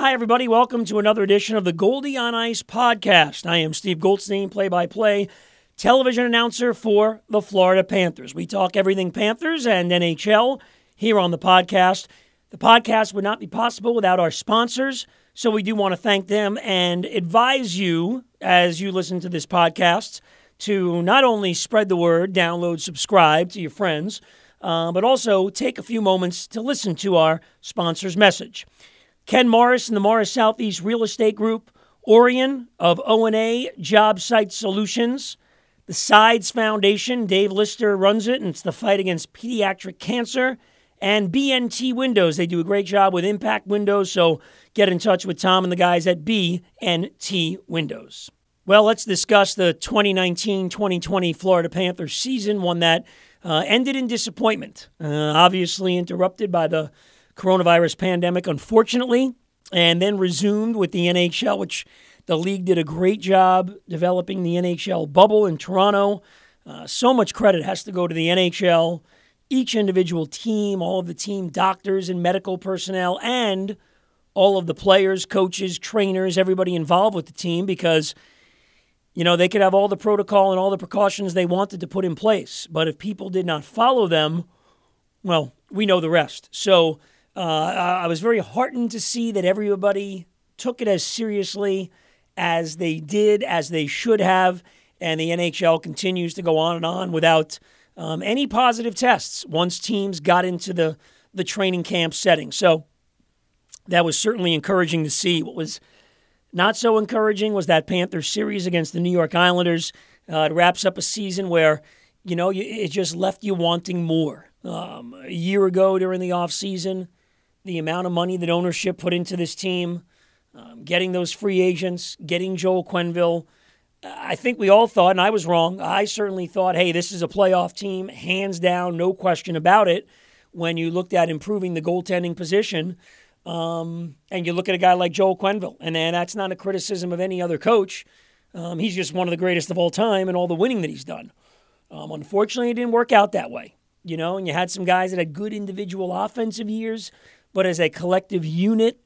Hi, everybody. Welcome to another edition of the Goldie on Ice podcast. I am Steve Goldstein, play by play television announcer for the Florida Panthers. We talk everything Panthers and NHL here on the podcast. The podcast would not be possible without our sponsors, so we do want to thank them and advise you as you listen to this podcast to not only spread the word, download, subscribe to your friends, uh, but also take a few moments to listen to our sponsor's message. Ken Morris and the Morris Southeast Real Estate Group, Orion of O&A Job Site Solutions, the Sides Foundation, Dave Lister runs it, and it's the fight against pediatric cancer, and BNT Windows. They do a great job with impact windows, so get in touch with Tom and the guys at BNT Windows. Well, let's discuss the 2019 2020 Florida Panthers season, one that uh, ended in disappointment. Uh, obviously, interrupted by the coronavirus pandemic, unfortunately, and then resumed with the NHL, which the league did a great job developing the NHL bubble in Toronto. Uh, so much credit has to go to the NHL, each individual team, all of the team doctors and medical personnel, and all of the players, coaches, trainers, everybody involved with the team because you know, they could have all the protocol and all the precautions they wanted to put in place, but if people did not follow them, well, we know the rest. So uh, I was very heartened to see that everybody took it as seriously as they did, as they should have, and the NHL continues to go on and on without um, any positive tests once teams got into the the training camp setting. So that was certainly encouraging to see. What was not so encouraging was that Panthers series against the New York Islanders. Uh, it wraps up a season where, you know, it just left you wanting more. Um, a year ago during the offseason, the amount of money that ownership put into this team, um, getting those free agents, getting Joel Quenneville. I think we all thought, and I was wrong, I certainly thought, hey, this is a playoff team, hands down, no question about it, when you looked at improving the goaltending position. Um, and you look at a guy like Joel Quenneville, and that's not a criticism of any other coach. Um, he's just one of the greatest of all time and all the winning that he's done. Um, unfortunately, it didn't work out that way. You know, and you had some guys that had good individual offensive years, but as a collective unit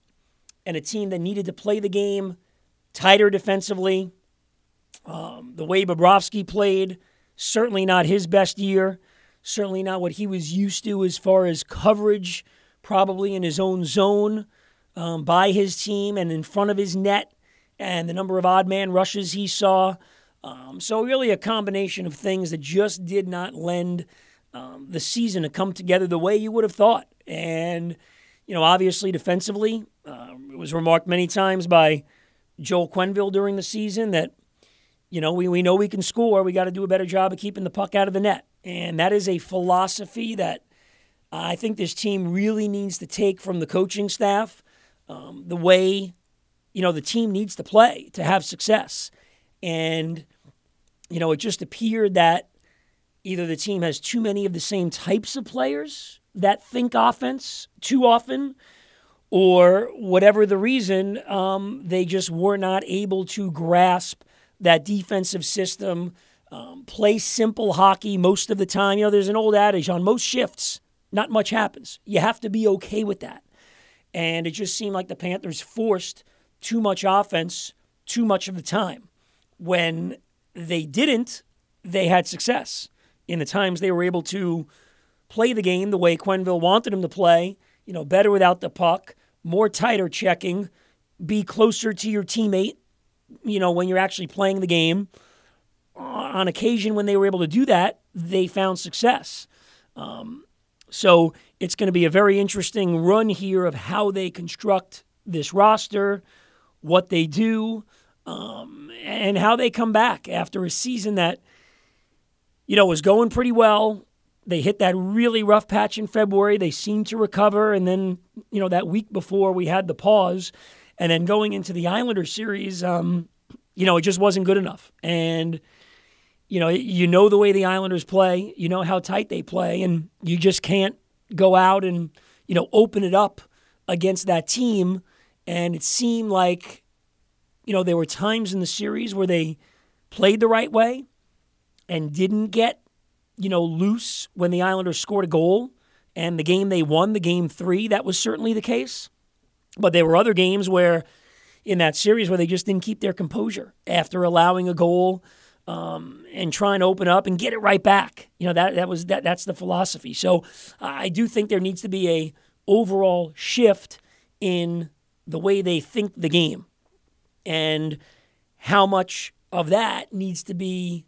and a team that needed to play the game tighter defensively, um, the way Bobrovsky played, certainly not his best year, certainly not what he was used to as far as coverage probably in his own zone um, by his team and in front of his net, and the number of odd man rushes he saw. Um, so, really, a combination of things that just did not lend um, the season to come together the way you would have thought. And, you know, obviously, defensively, uh, it was remarked many times by Joel Quenneville during the season that, you know, we, we know we can score. We got to do a better job of keeping the puck out of the net. And that is a philosophy that I think this team really needs to take from the coaching staff um, the way you know the team needs to play to have success. And you know, it just appeared that either the team has too many of the same types of players that think offense too often, or whatever the reason, um, they just were not able to grasp that defensive system. Um, play simple hockey most of the time. You know, there's an old adage on most shifts not much happens. You have to be okay with that. And it just seemed like the Panthers forced too much offense too much of the time. When they didn't, they had success. In the times they were able to play the game the way Quenneville wanted them to play, you know, better without the puck, more tighter checking, be closer to your teammate, you know, when you're actually playing the game. On occasion, when they were able to do that, they found success. Um, so it's going to be a very interesting run here of how they construct this roster, what they do, um, and how they come back after a season that, you know, was going pretty well. They hit that really rough patch in February. They seemed to recover. And then, you know, that week before we had the pause. And then going into the Islander series, um, you know, it just wasn't good enough. And, you know, you know the way the Islanders play, you know how tight they play, and you just can't go out and, you know, open it up against that team. And it seemed like, you know, there were times in the series where they played the right way and didn't get, you know, loose when the Islanders scored a goal. And the game they won, the game three, that was certainly the case. But there were other games where, in that series, where they just didn't keep their composure after allowing a goal um, and trying to open up and get it right back. You know that that was that that's the philosophy. So I do think there needs to be a overall shift in the way they think the game, and how much of that needs to be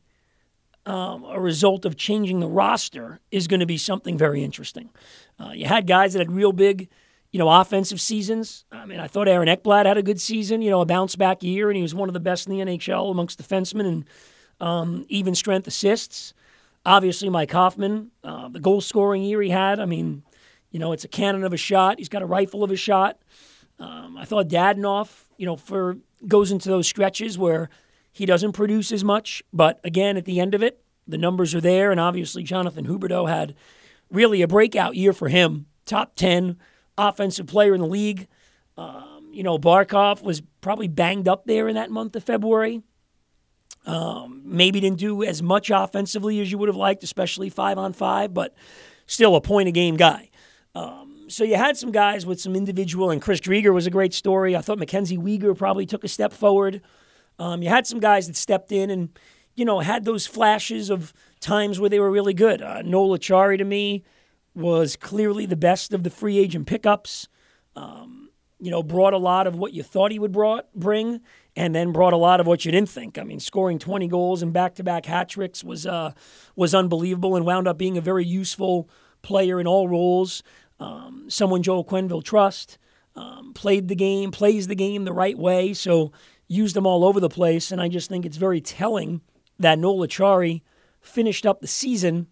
um, a result of changing the roster is going to be something very interesting. Uh, you had guys that had real big, you know, offensive seasons. I mean, I thought Aaron Ekblad had a good season, you know, a bounce back year, and he was one of the best in the NHL amongst defensemen and um, even strength assists. Obviously, Mike Hoffman, uh, the goal scoring year he had. I mean, you know, it's a cannon of a shot. He's got a rifle of a shot. Um, I thought Dadonov, you know, for goes into those stretches where he doesn't produce as much, but again, at the end of it, the numbers are there. And obviously, Jonathan Huberdeau had really a breakout year for him. Top 10 offensive player in the league. Um, you know, Barkov was probably banged up there in that month of February. Um, maybe didn't do as much offensively as you would have liked, especially five on five, but still a point a game guy. Um, so you had some guys with some individual, and Chris Driedger was a great story. I thought MacKenzie Weegar probably took a step forward. Um, you had some guys that stepped in and, you know, had those flashes of times where they were really good. Uh, Noel Acciari to me was clearly the best of the free agent pickups. Um, you know, brought a lot of what you thought he would brought, bring, and then brought a lot of what you didn't think. I mean, scoring 20 goals and back-to-back hat tricks was uh, was unbelievable, and wound up being a very useful player in all roles. Um, someone Joel Quenneville trust. Um, played the game, plays the game the right way. So used them all over the place. And I just think it's very telling that Noel Acciari finished up the season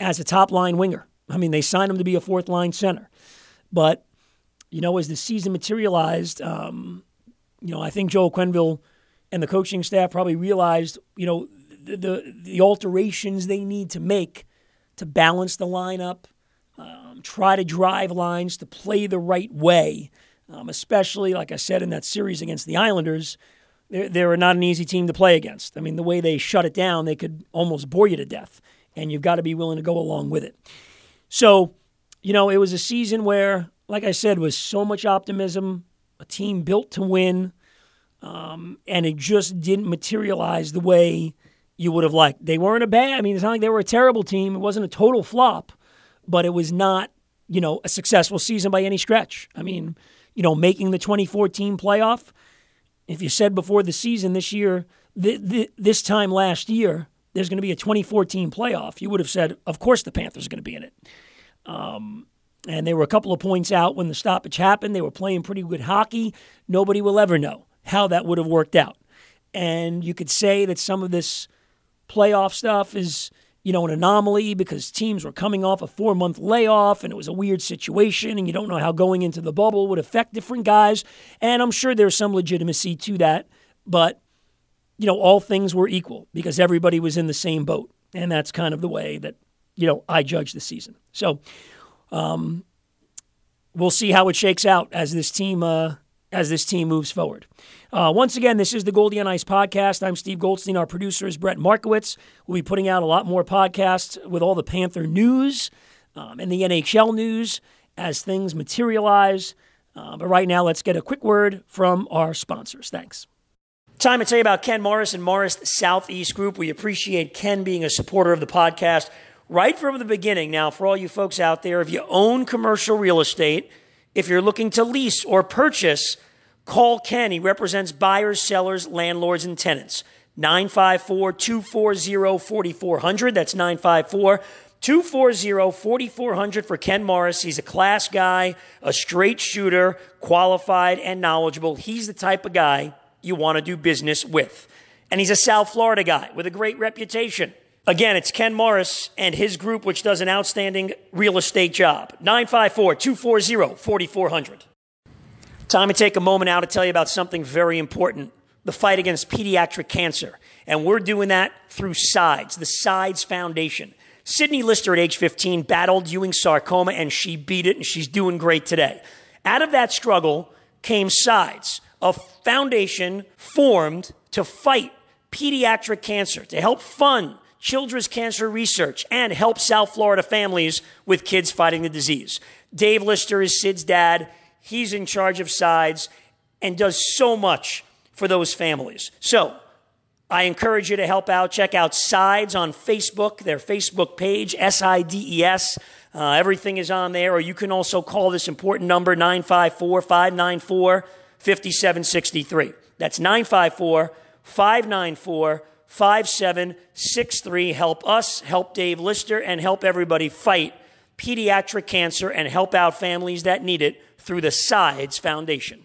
as a top line winger. I mean, they signed him to be a fourth line center. But, you know, as the season materialized, um, you know, I think Joel Quenneville and the coaching staff probably realized, you know, the, the, the alterations they need to make to balance the lineup, um, try to drive lines to play the right way um, especially, like I said, in that series against the Islanders. They're, they're not an easy team to play against. I mean, the way they shut it down, they could almost bore you to death, and you've got to be willing to go along with it. So, you know, it was a season where, like I said, was so much optimism, a team built to win, um, and it just didn't materialize the way you would have liked. They weren't a bad. I mean, it's not like they were a terrible team. It wasn't a total flop, but it was not, you know, a successful season by any stretch. I mean you know, making the 2014 playoff. If you said before the season this year, th- th- this time last year, there's going to be a 2014 playoff, you would have said, of course, the Panthers are going to be in it. Um, and they were a couple of points out when the stoppage happened. They were playing pretty good hockey. Nobody will ever know how that would have worked out. And you could say that some of this playoff stuff is you know, an anomaly because teams were coming off a four month layoff and it was a weird situation and you don't know how going into the bubble would affect different guys. And I'm sure there's some legitimacy to that. But, you know, all things were equal because everybody was in the same boat. And that's kind of the way that, you know, I judge the season. So, um, we'll see how it shakes out as this team uh, as this team moves forward. Uh, once again, this is the Goldie on Ice podcast. I'm Steve Goldstein. Our producer is Brett Markowitz. We'll be putting out a lot more podcasts with all the Panther news um, and the NHL news as things materialize. Uh, but right now, let's get a quick word from our sponsors. Thanks. Time to tell you about Ken Morris and Morris Southeast Group. We appreciate Ken being a supporter of the podcast right from the beginning. Now, for all you folks out there, if you own commercial real estate, if you're looking to lease or purchase, Call Ken. He represents buyers, sellers, landlords, and tenants. 954 240 4400. That's 954 240 4400 for Ken Morris. He's a class guy, a straight shooter, qualified, and knowledgeable. He's the type of guy you want to do business with. And he's a South Florida guy with a great reputation. Again, it's Ken Morris and his group, which does an outstanding real estate job. 954 240 4400. Time to take a moment now to tell you about something very important the fight against pediatric cancer. And we're doing that through SIDES, the SIDES Foundation. Sydney Lister at age 15 battled Ewing sarcoma and she beat it and she's doing great today. Out of that struggle came SIDES, a foundation formed to fight pediatric cancer, to help fund children's cancer research and help South Florida families with kids fighting the disease. Dave Lister is Sid's dad. He's in charge of sides and does so much for those families. So, I encourage you to help out. Check out Sides on Facebook, their Facebook page, S I D E S. Uh, everything is on there. Or you can also call this important number, 954 594 5763. That's 954 594 5763. Help us, help Dave Lister, and help everybody fight pediatric cancer and help out families that need it through the Sides Foundation.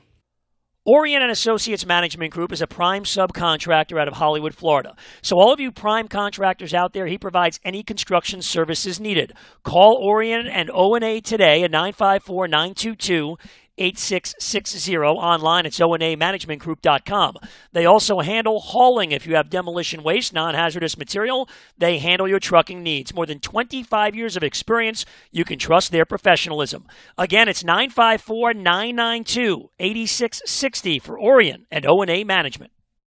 Orient and Associates Management Group is a prime subcontractor out of Hollywood, Florida. So all of you prime contractors out there, he provides any construction services needed. Call Orient and O&A today at 954-922 8660 online it's onamanagementgroup.com. They also handle hauling if you have demolition waste, non-hazardous material. They handle your trucking needs. More than 25 years of experience. You can trust their professionalism. Again, it's 954-992-8660 for Orion and O&A Management.